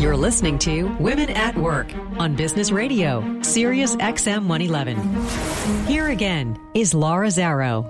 You're listening to Women at Work on Business Radio, Sirius XM 111. Here again is Laura Zarrow.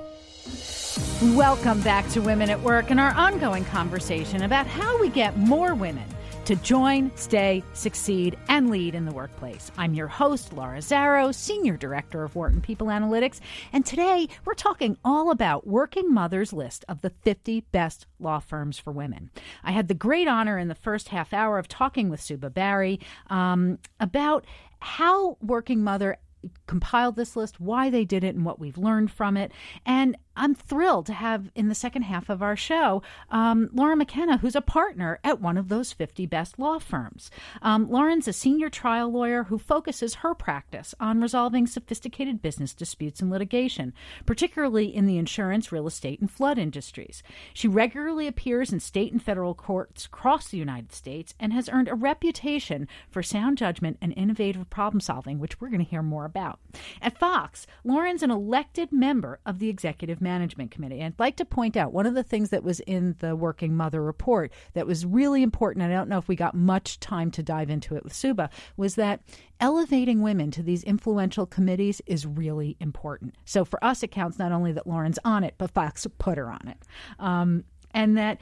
Welcome back to Women at Work and our ongoing conversation about how we get more women to join, stay, succeed, and lead in the workplace. I'm your host, Laura Zarrow, Senior Director of Wharton People Analytics, and today we're talking all about Working Mother's list of the 50 best law firms for women. I had the great honor in the first half hour of talking with Subha Barry um, about how Working Mother compiled this list, why they did it, and what we've learned from it. And I'm thrilled to have in the second half of our show um, Laura McKenna, who's a partner at one of those 50 best law firms. Um, Lauren's a senior trial lawyer who focuses her practice on resolving sophisticated business disputes and litigation, particularly in the insurance, real estate, and flood industries. She regularly appears in state and federal courts across the United States and has earned a reputation for sound judgment and innovative problem solving, which we're going to hear more about. At Fox, Lauren's an elected member of the executive Management Committee. And I'd like to point out one of the things that was in the Working Mother report that was really important, I don't know if we got much time to dive into it with Subha, was that elevating women to these influential committees is really important. So for us, it counts not only that Lauren's on it, but Fox put her on it. Um, and that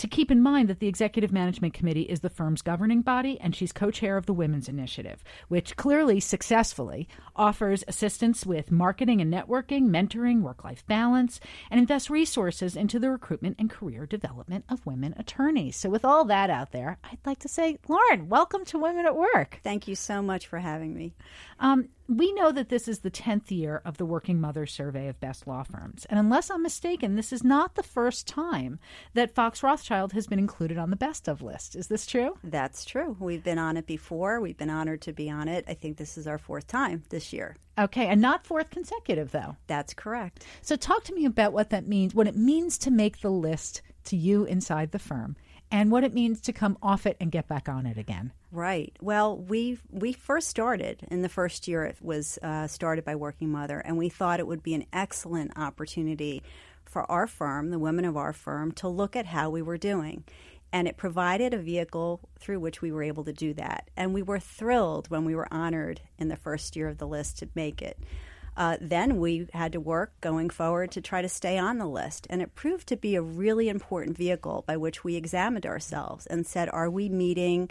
to keep in mind that the Executive Management Committee is the firm's governing body and she's co chair of the Women's Initiative, which clearly successfully offers assistance with marketing and networking, mentoring, work life balance, and invests resources into the recruitment and career development of women attorneys. So, with all that out there, I'd like to say, Lauren, welcome to Women at Work. Thank you so much for having me. Um, we know that this is the 10th year of the Working Mother Survey of Best Law Firms. And unless I'm mistaken, this is not the first time that Fox Rothschild has been included on the best of list. Is this true? That's true. We've been on it before. We've been honored to be on it. I think this is our fourth time this year. Okay, and not fourth consecutive, though. That's correct. So, talk to me about what that means, what it means to make the list to you inside the firm, and what it means to come off it and get back on it again. Right. Well, we we first started in the first year. It was uh, started by Working Mother, and we thought it would be an excellent opportunity for our firm, the women of our firm, to look at how we were doing. And it provided a vehicle through which we were able to do that. And we were thrilled when we were honored in the first year of the list to make it. Uh, then we had to work going forward to try to stay on the list. And it proved to be a really important vehicle by which we examined ourselves and said, are we meeting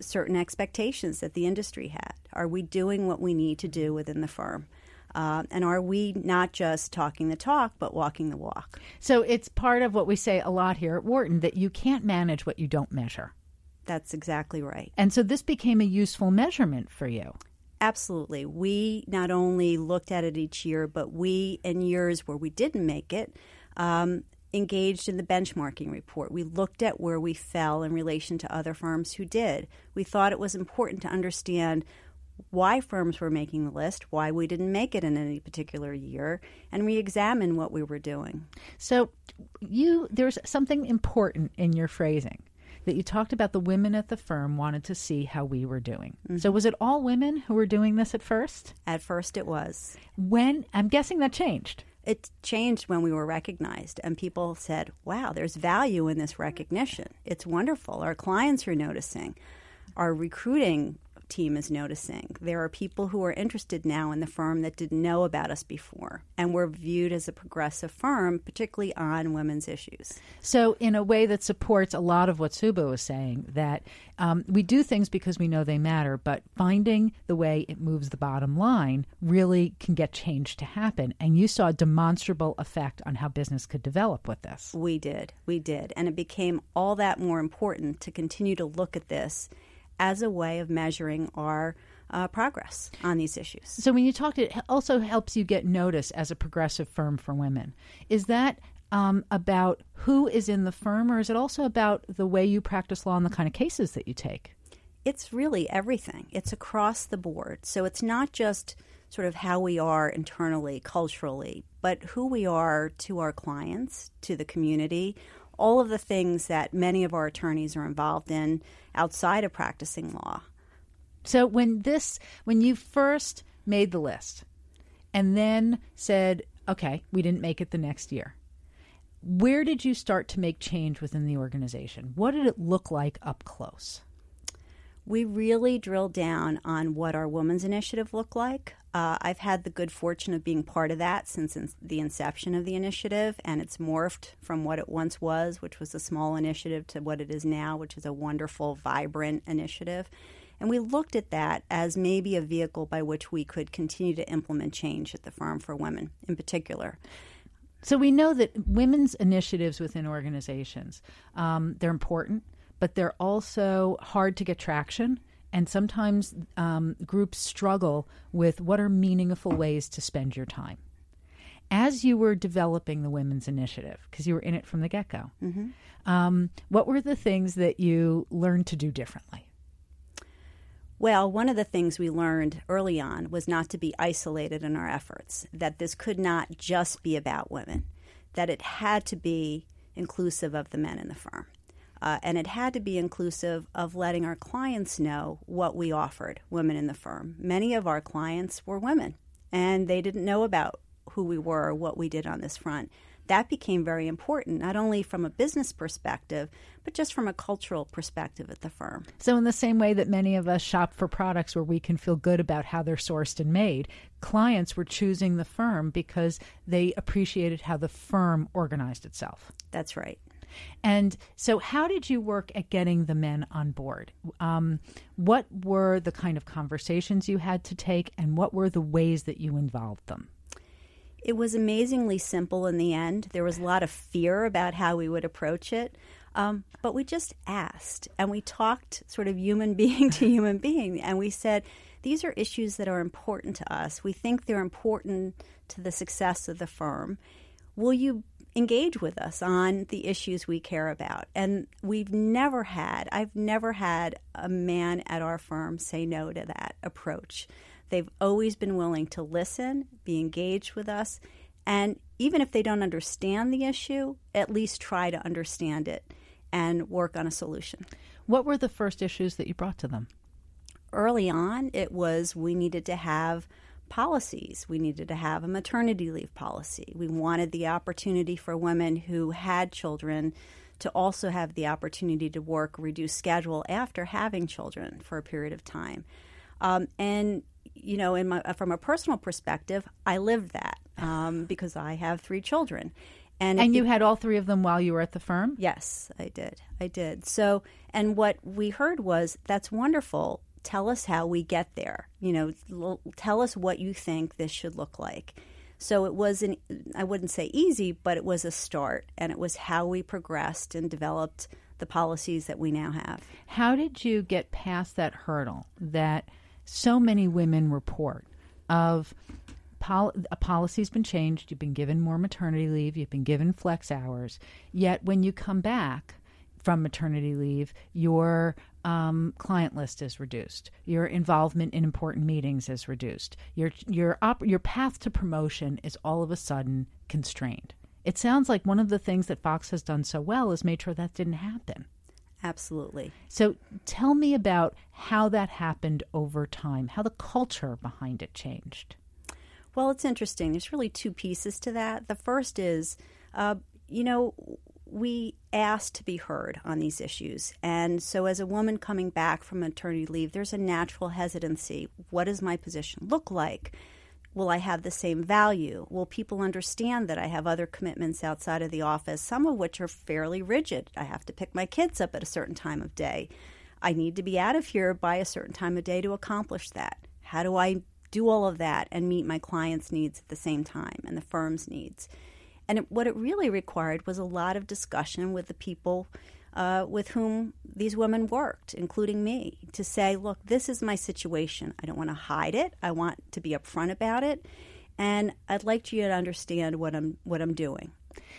certain expectations that the industry had? Are we doing what we need to do within the firm? Uh, and are we not just talking the talk, but walking the walk? So it's part of what we say a lot here at Wharton that you can't manage what you don't measure. That's exactly right. And so this became a useful measurement for you. Absolutely. We not only looked at it each year, but we, in years where we didn't make it, um, engaged in the benchmarking report. We looked at where we fell in relation to other firms who did. We thought it was important to understand why firms were making the list, why we didn't make it in any particular year, and we examine what we were doing. So, you there's something important in your phrasing that you talked about the women at the firm wanted to see how we were doing. Mm-hmm. So was it all women who were doing this at first? At first it was. When I'm guessing that changed. It changed when we were recognized, and people said, Wow, there's value in this recognition. It's wonderful. Our clients are noticing. Our recruiting team is noticing. There are people who are interested now in the firm that didn't know about us before, and we're viewed as a progressive firm, particularly on women's issues. So, in a way that supports a lot of what Subha was saying, that um, we do things because we know they matter, but finding the way it moves the bottom line really can get change to happen. And you saw a demonstrable effect on how business could develop with this. We did. We did. And it became all that more important to continue to look at this as a way of measuring our uh, progress on these issues. So, when you talked, it also helps you get noticed as a progressive firm for women. Is that um, about who is in the firm, or is it also about the way you practice law and the kind of cases that you take? It's really everything. It's across the board. So, it's not just sort of how we are internally, culturally, but who we are to our clients, to the community, all of the things that many of our attorneys are involved in outside of practicing law. So when this when you first made the list and then said, okay, we didn't make it the next year. Where did you start to make change within the organization? What did it look like up close? We really drilled down on what our women's initiative looked like. Uh, I've had the good fortune of being part of that since in- the inception of the initiative, and it's morphed from what it once was, which was a small initiative, to what it is now, which is a wonderful, vibrant initiative. And we looked at that as maybe a vehicle by which we could continue to implement change at the firm for women in particular. So we know that women's initiatives within organizations, um, they're important, but they're also hard to get traction. And sometimes um, groups struggle with what are meaningful ways to spend your time. As you were developing the women's initiative, because you were in it from the get go, mm-hmm. um, what were the things that you learned to do differently? Well, one of the things we learned early on was not to be isolated in our efforts, that this could not just be about women, that it had to be inclusive of the men in the firm. Uh, and it had to be inclusive of letting our clients know what we offered women in the firm. Many of our clients were women, and they didn't know about who we were or what we did on this front that became very important, not only from a business perspective, but just from a cultural perspective at the firm. So, in the same way that many of us shop for products where we can feel good about how they're sourced and made, clients were choosing the firm because they appreciated how the firm organized itself. That's right. And so, how did you work at getting the men on board? Um, what were the kind of conversations you had to take, and what were the ways that you involved them? It was amazingly simple in the end. There was a lot of fear about how we would approach it. Um, but we just asked and we talked sort of human being to human being. And we said, these are issues that are important to us. We think they're important to the success of the firm. Will you engage with us on the issues we care about? And we've never had, I've never had a man at our firm say no to that approach. They've always been willing to listen, be engaged with us, and even if they don't understand the issue, at least try to understand it and work on a solution. What were the first issues that you brought to them? Early on, it was we needed to have policies. We needed to have a maternity leave policy. We wanted the opportunity for women who had children to also have the opportunity to work reduced schedule after having children for a period of time. Um, and you know, in my, from a personal perspective, I lived that um, because I have three children. And, and you had all three of them while you were at the firm? Yes, I did. I did. So, and what we heard was that's wonderful. Tell us how we get there. You know, l- tell us what you think this should look like. So it was an, I wouldn't say easy, but it was a start. And it was how we progressed and developed the policies that we now have. How did you get past that hurdle that – so many women report of pol- a policy's been changed, you've been given more maternity leave, you've been given flex hours, yet when you come back from maternity leave, your um, client list is reduced. Your involvement in important meetings is reduced. Your your op- your path to promotion is all of a sudden constrained. It sounds like one of the things that Fox has done so well is made sure that didn't happen. Absolutely. So tell me about how that happened over time, how the culture behind it changed. Well, it's interesting. There's really two pieces to that. The first is, uh, you know, we asked to be heard on these issues. And so, as a woman coming back from maternity leave, there's a natural hesitancy. What does my position look like? Will I have the same value? Will people understand that I have other commitments outside of the office, some of which are fairly rigid? I have to pick my kids up at a certain time of day. I need to be out of here by a certain time of day to accomplish that. How do I do all of that and meet my clients' needs at the same time and the firm's needs? And it, what it really required was a lot of discussion with the people uh, with whom these women worked, including me, to say, look, this is my situation. I don't want to hide it. I want to be upfront about it. And I'd like you to understand what I'm what I'm doing.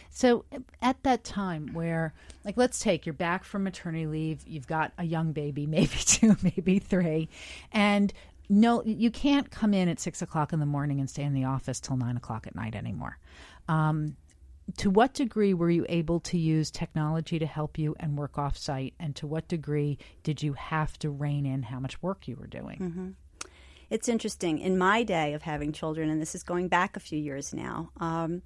So at that time where like let's take you're back from maternity leave, you've got a young baby, maybe two, maybe three, and no you can't come in at six o'clock in the morning and stay in the office till nine o'clock at night anymore. Um, to what degree were you able to use technology to help you and work off site? And to what degree did you have to rein in how much work you were doing? Mm-hmm. It's interesting. In my day of having children, and this is going back a few years now, um,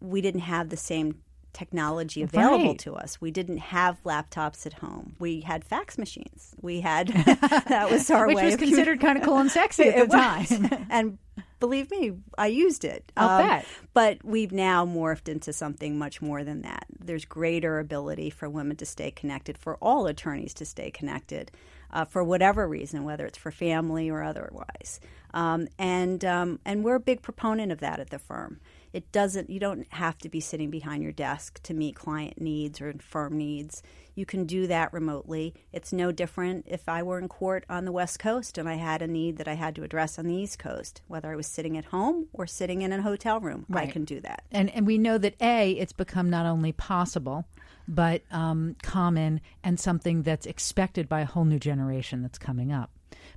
we didn't have the same technology available Right. to us. We didn't have laptops at home. We had fax machines. We had that was our Which way Which was considered kind of cool and sexy at the time. and believe me, I used it. I'll bet. But we've now morphed into something much more than that. There's greater ability for women to stay connected, for all attorneys to stay connected, uh, for whatever reason, whether it's for family or otherwise. Um, and um, and we're a big proponent of that at the firm. It doesn't. You don't have to be sitting behind your desk to meet client needs or firm needs. You can do that remotely. It's no different if I were in court on the West Coast and I had a need that I had to address on the East Coast, whether I was sitting at home or sitting in a hotel room. I can do that. and and we know that a it's become not only possible but um, common and something that's expected by a whole new generation that's coming up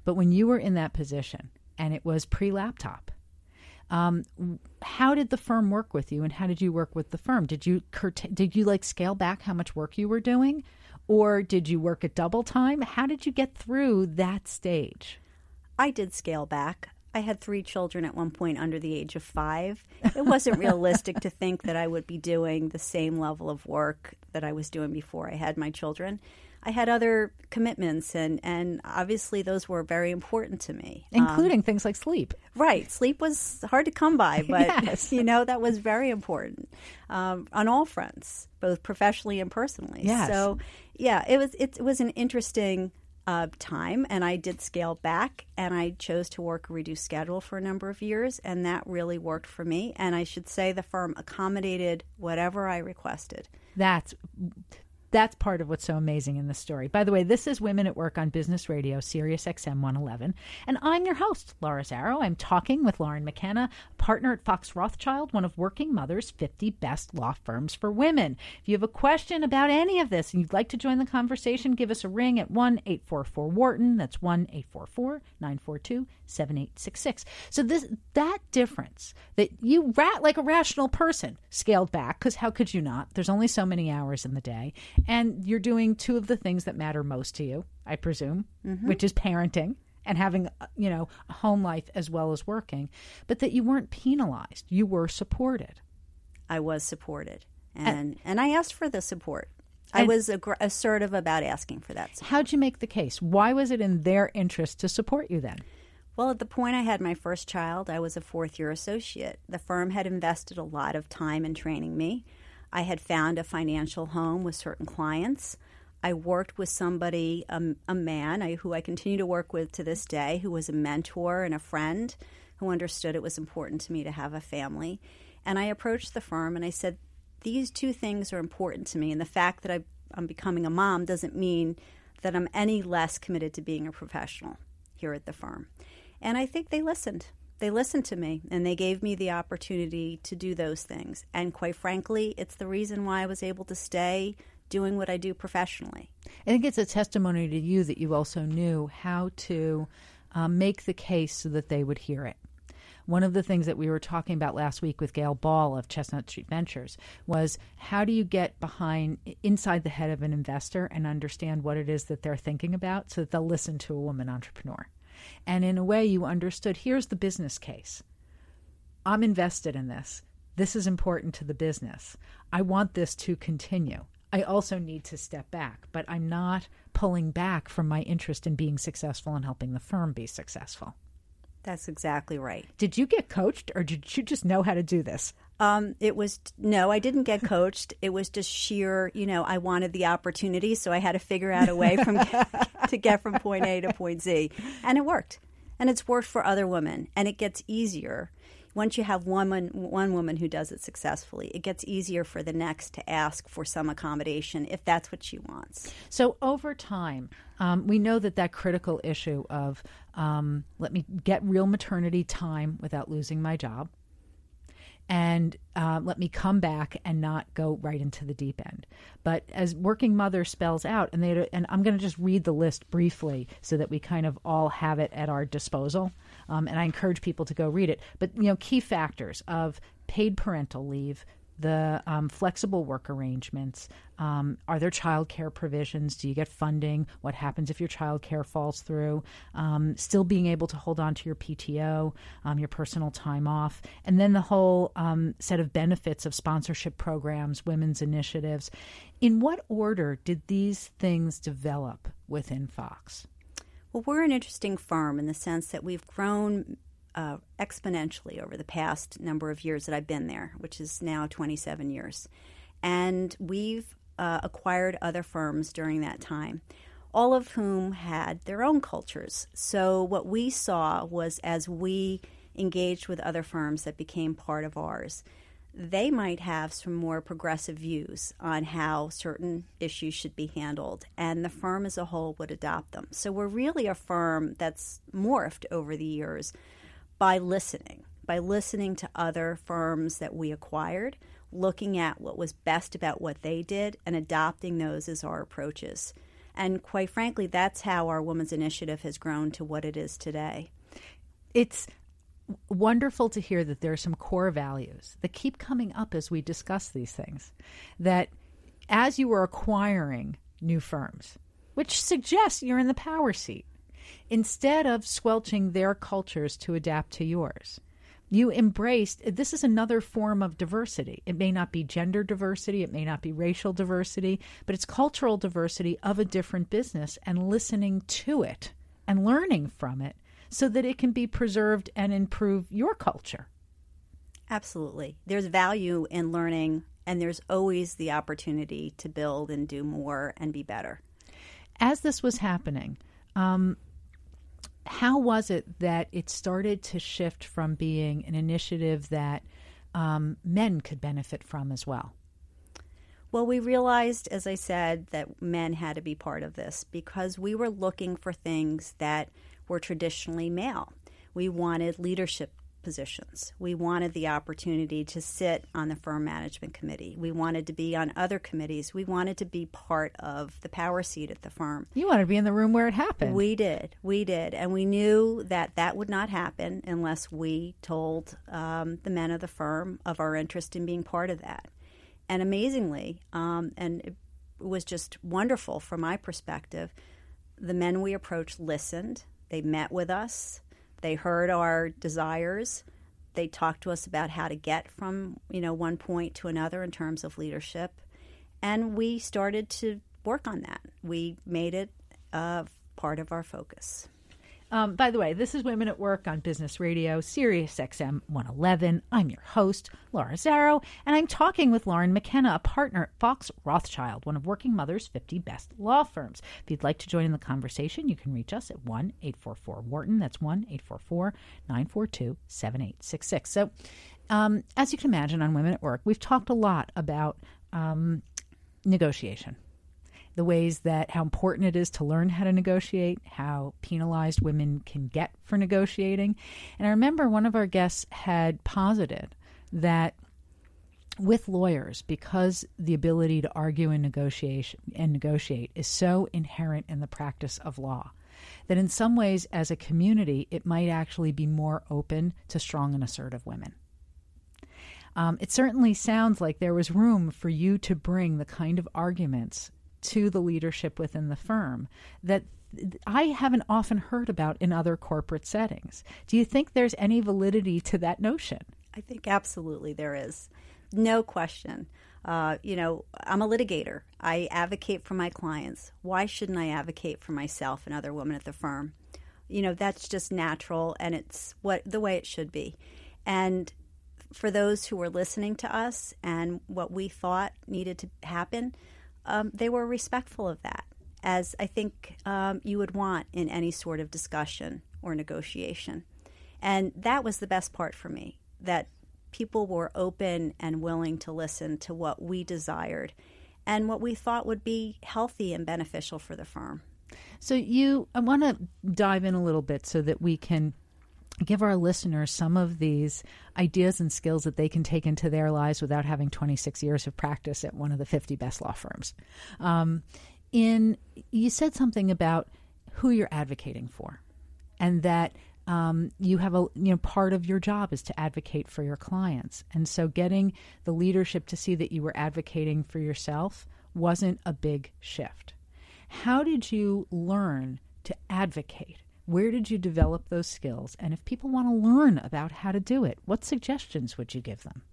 but when you were in that position and it was pre-laptop um, how did the firm work with you and how did you work with the firm did you curta- did you like scale back how much work you were doing or did you work at double time how did you get through that stage I did scale back. I had three children at one point under the age of five. It wasn't realistic to think that I would be doing the same level of work that I was doing before I had my children. I had other commitments, and, and obviously those were very important to me. Um, including things like sleep Right. Sleep was hard to come by, but Yes. you know that was very important um, on all fronts, both professionally and personally. Yes. So, yeah, it was it, was an interesting uh, time, and I did scale back, and I chose to work a reduced schedule for a number of years, and that really worked for me. And I should say the firm accommodated whatever I requested. That's that's part of what's so amazing in this story. By the way, this is Women at Work on Business Radio, Sirius XM 111, and I'm your host, Laura Zarrow. I'm talking with Lauren McKenna, partner at Fox Rothschild, one of Working Mother's 50 best law firms for women. If you have a question about any of this and you'd like to join the conversation, give us a ring at 1 844 Wharton. That's 1 844 942 7866. So this that difference that you rat like a rational person scaled back because how could you not? There's only so many hours in the day, and you're doing two of the things that matter most to you, I presume, mm-hmm. which is parenting and having you know a home life as well as working, but that you weren't penalized, you were supported. I was supported, and and I asked for the support. I And- was aggr- assertive about asking for that support. How'd you make the case? Why was it in their interest to support you then? Well, at the point I had my first child, I was a fourth year associate. The firm had invested a lot of time in training me. I had found a financial home with certain clients. I worked with somebody, um, a man I, who I continue to work with to this day, who was a mentor and a friend who understood it was important to me to have a family. And I approached the firm and I said, These two things are important to me. And the fact that I, I'm becoming a mom doesn't mean that I'm any less committed to being a professional here at the firm. And I think they listened. They listened to me and they gave me the opportunity to do those things. And quite frankly, it's the reason why I was able to stay doing what I do professionally. I think it's a testimony to you that you also knew how to um, make the case so that they would hear it. One of the things that we were talking about last week with Gail Ball of Chestnut Street Ventures was how do you get behind inside the head of an investor and understand what it is that they're thinking about so that they'll listen to a woman entrepreneur. And in a way, you understood here's the business case. I'm invested in this. This is important to the business. I want this to continue. I also need to step back, but I'm not pulling back from my interest in being successful and helping the firm be successful. That's exactly right. Did you get coached or did you just know how to do this? Um, it was no, I didn't get coached. It was just sheer, you know, I wanted the opportunity, so I had to figure out a way from to get from point A to point Z, and it worked. And it's worked for other women, and it gets easier once you have one woman, one woman who does it successfully. It gets easier for the next to ask for some accommodation if that's what she wants. So over time, um, we know that that critical issue of um, let me get real maternity time without losing my job, and uh, let me come back and not go right into the deep end. But as working mother spells out, and they and I'm going to just read the list briefly so that we kind of all have it at our disposal. Um, and I encourage people to go read it. But you know, key factors of paid parental leave, the um, flexible work arrangements? Um, are there child care provisions? Do you get funding? What happens if your child care falls through? Um, still being able to hold on to your PTO, um, your personal time off, and then the whole um, set of benefits of sponsorship programs, women's initiatives. In what order did these things develop within Fox? Well, we're an interesting firm in the sense that we've grown uh, exponentially over the past number of years that I've been there, which is now 27 years. And we've uh, acquired other firms during that time, all of whom had their own cultures. So, what we saw was as we engaged with other firms that became part of ours, they might have some more progressive views on how certain issues should be handled, and the firm as a whole would adopt them. So, we're really a firm that's morphed over the years by listening, by listening to other firms that we acquired, looking at what was best about what they did, and adopting those as our approaches. And quite frankly, that's how our Women's Initiative has grown to what it is today. It's wonderful to hear that there are some core values that keep coming up as we discuss these things. That as you are acquiring new firms, which suggests you're in the power seat, instead of squelching their cultures to adapt to yours. You embraced this is another form of diversity. It may not be gender diversity, it may not be racial diversity, but it's cultural diversity of a different business and listening to it and learning from it so that it can be preserved and improve your culture. Absolutely. There's value in learning, and there's always the opportunity to build and do more and be better. As this was happening, um, how was it that it started to shift from being an initiative that um, men could benefit from as well? Well, we realized, as I said, that men had to be part of this because we were looking for things that were traditionally male. We wanted leadership positions. We wanted the opportunity to sit on the firm management committee. We wanted to be on other committees. We wanted to be part of the power seat at the firm. You wanted to be in the room where it happened. We did. We did. And we knew that that would not happen unless we told um, the men of the firm of our interest in being part of that. And amazingly, um, and it was just wonderful from my perspective, the men we approached listened. They met with us they heard our desires. They talked to us about how to get from, you know, one point to another in terms of leadership. And we started to work on that. We made it uh, part of our focus. Um, by the way, this is Women at Work on Business Radio, Sirius XM 111. I'm your host, Laura Zarrow, and I'm talking with Lauren McKenna, a partner at Fox Rothschild, one of Working Mother's 50 best law firms. If you'd like to join in the conversation, you can reach us at 1 844 Wharton. That's 1 844 942 7866. So, um, as you can imagine, on Women at Work, we've talked a lot about um, negotiation the ways that how important it is to learn how to negotiate, how penalized women can get for negotiating. And I remember one of our guests had posited that with lawyers, because the ability to argue and negotiate and negotiate is so inherent in the practice of law, that in some ways, as a community, it might actually be more open to strong and assertive women. Um, it certainly sounds like there was room for you to bring the kind of arguments to the leadership within the firm that I haven't often heard about in other corporate settings. Do you think there's any validity to that notion? I think absolutely there is. No question. Uh, you know, I'm a litigator. I advocate for my clients. Why shouldn't I advocate for myself and other women at the firm? You know, that's just natural and it's what the way it should be. And for those who were listening to us and what we thought needed to happen, um, they were respectful of that, as I think um, you would want in any sort of discussion or negotiation. And that was the best part for me that people were open and willing to listen to what we desired and what we thought would be healthy and beneficial for the firm. So, you, I want to dive in a little bit so that we can give our listeners some of these ideas and skills that they can take into their lives without having 26 years of practice at one of the 50 best law firms. Um, in you said something about who you're advocating for, and that um, you have a you know part of your job is to advocate for your clients, and so getting the leadership to see that you were advocating for yourself wasn't a big shift. How did you learn to advocate? Where did you develop those skills? And if people want to learn about how to do it, what suggestions would you give them?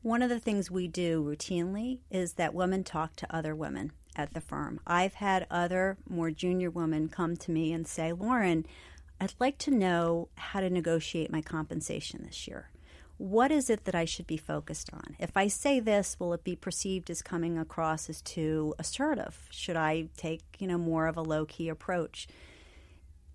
One of the things we do routinely is that women talk to other women at the firm. I've had other more junior women come to me and say, Lauren, I'd like to know how to negotiate my compensation this year. What is it that I should be focused on? If I say this, will it be perceived as coming across as too assertive? Should I take, you know, more of a low key approach?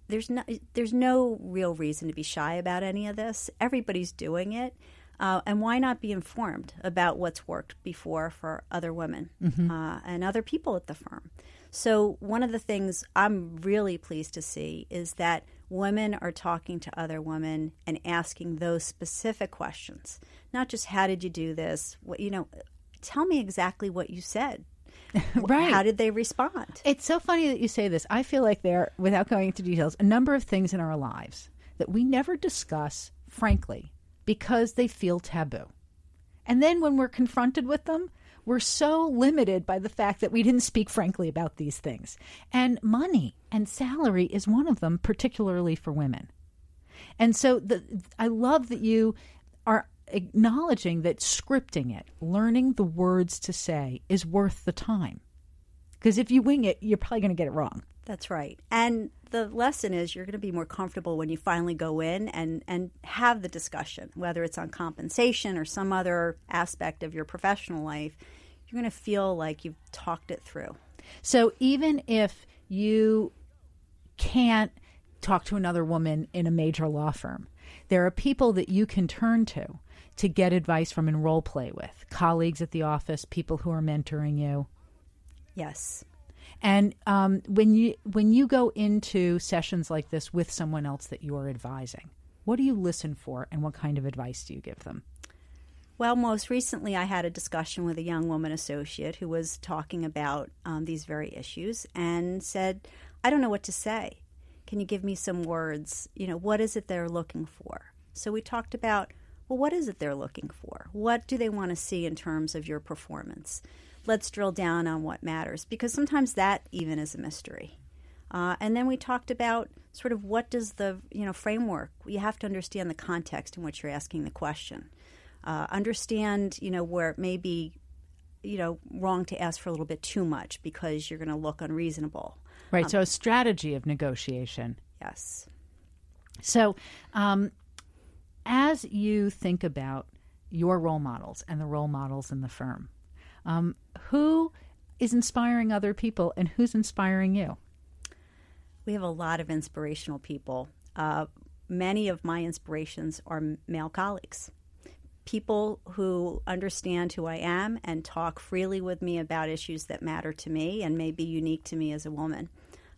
There's no there's no real reason to be shy about any of this. Everybody's doing it. Uh, and why not be informed about what's worked before for other women mm-hmm. uh, and other people at the firm? So, one of the things I'm really pleased to see is that women are talking to other women and asking those specific questions, not just how did you do this? What, you know, tell me exactly what you said. right. How did they respond? It's so funny that you say this. I feel like there, without going into details, a number of things in our lives that we never discuss, frankly, because they feel taboo. And then when we're confronted with them, we're so limited by the fact that we didn't speak frankly about these things. And money and salary is one of them, particularly for women. And so the, I love that you acknowledging that scripting it, learning the words to say, is worth the time. Because if you wing it, you're probably going to get it wrong. That's right. And the lesson is you're going to be more comfortable when you finally go in and, and have the discussion, whether it's on compensation or some other aspect of your professional life. You're going to feel like you've talked it through. So even if you can't talk to another woman in a major law firm, there are people that you can turn to to get advice from and role play with colleagues at the office, people who are mentoring you. Yes. And um, when you when you go into sessions like this with someone else that you're advising, what do you listen for, and what kind of advice do you give them? Well, most recently, I had a discussion with a young woman associate who was talking about um, these very issues and said, "I don't know what to say. Can you give me some words? You know, what is it they're looking for?" So we talked about, well, what is it they're looking for? What do they want to see in terms of your performance? let's drill down on what matters because sometimes that even is a mystery. Uh, and then we talked about sort of what does the you know framework. You have to understand the context in which you're asking the question. Uh, understand you know where it may be you know wrong to ask for a little bit too much because you're going to look unreasonable. Right. Um, so a strategy of negotiation. Yes. So, um, as you think about your role models and the role models in the firm, um, who is inspiring other people and who's inspiring you? We have a lot of inspirational people. Uh, many of my inspirations are male colleagues, people who understand who I am and talk freely with me about issues that matter to me and may be unique to me as a woman.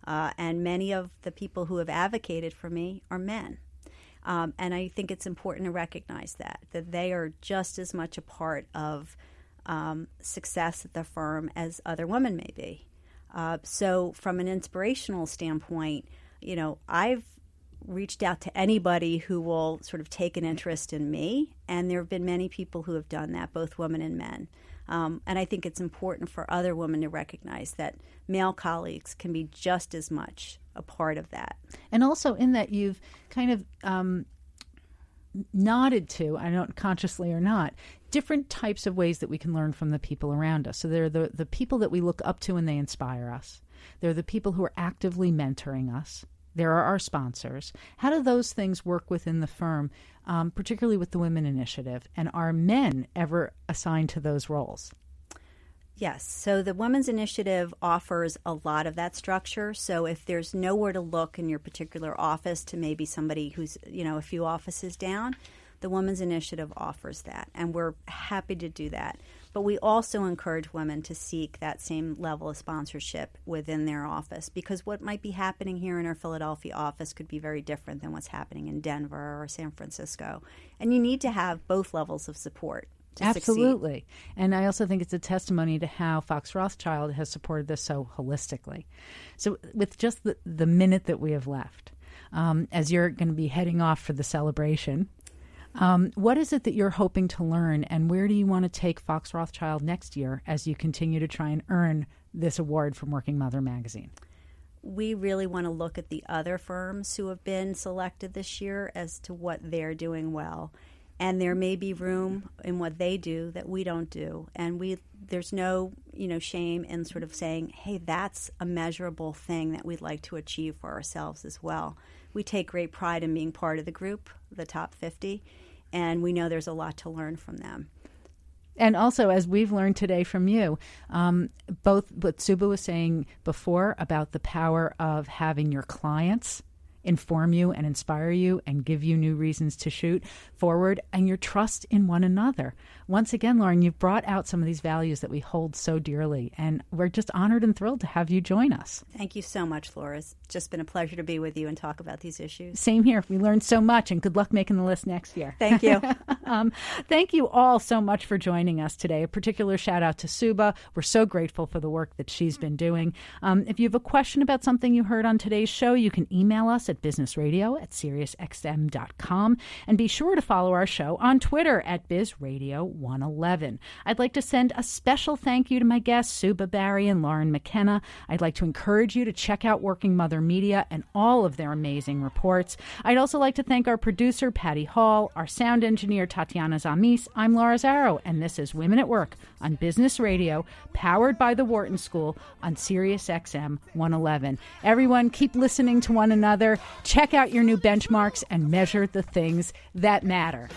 Uh, and many of the people who have advocated for me are men. Um, and I think it's important to recognize that, that they are just as much a part of um, success at the firm as other women may be. Uh, so, from an inspirational standpoint, you know, I've reached out to anybody who will sort of take an interest in me, and there have been many people who have done that, both women and men. Um, and I think it's important for other women to recognize that male colleagues can be just as much a part of that. And also, in that you've kind of um, nodded to, I don't consciously or not, different types of ways that we can learn from the people around us. So there are the, the people that we look up to and they inspire us. There are the people who are actively mentoring us. There are our sponsors. How do those things work within the firm, um, particularly with the Women Initiative? And are men ever assigned to those roles? Yes. So the Women's Initiative offers a lot of that structure. So if there's nowhere to look in your particular office to maybe somebody who's, you know, a few offices down, the Women's Initiative offers that. And we're happy to do that. But we also encourage women to seek that same level of sponsorship within their office because what might be happening here in our Philadelphia office could be very different than what's happening in Denver or San Francisco. And you need to have both levels of support Absolutely. Succeed. And I also think it's a testimony to how Fox Rothschild has supported this so holistically. So, with just the, the minute that we have left, um, as you're going to be heading off for the celebration. Um, what is it that you're hoping to learn, and where do you want to take Fox Rothschild next year as you continue to try and earn this award from Working Mother magazine? We really want to look at the other firms who have been selected this year as to what they're doing well. And there may be room in what they do that we don't do. And we there's no, you know, shame in sort of saying, "Hey, that's a measurable thing that we'd like to achieve for ourselves as well." We take great pride in being part of the group, the top 50, and we know there's a lot to learn from them and also as we've learned today from you um, both what Subha was saying before about the power of having your clients inform you and inspire you and give you new reasons to shoot forward and your trust in one another. Once again, Lauren, you've brought out some of these values that we hold so dearly, and we're just honored and thrilled to have you join us. Thank you so much, Laura. It's just been a pleasure to be with you and talk about these issues. Same here. We learned so much, and good luck making the list next year. Thank you. um, thank you all so much for joining us today. A particular shout out to Subha. We're so grateful for the work that she's been doing. Um, if you have a question about something you heard on today's show, you can email us at businessradio at SiriusXM.com, and be sure to follow our show on Twitter at BizRadio111. I'd like to send a special thank you to my guests, Subha Barry and Lauren McKenna. I'd like to encourage you to check out Working Mother Media and all of their amazing reports. I'd also like to thank our producer, Patty Hall, our sound engineer, Tatiana Zamis. I'm Laura Zarrow, and this is Women at Work on Business Radio, powered by the Wharton School on SiriusXM 111. Everyone, keep listening to one another, check out your new benchmarks, and measure the things that matter.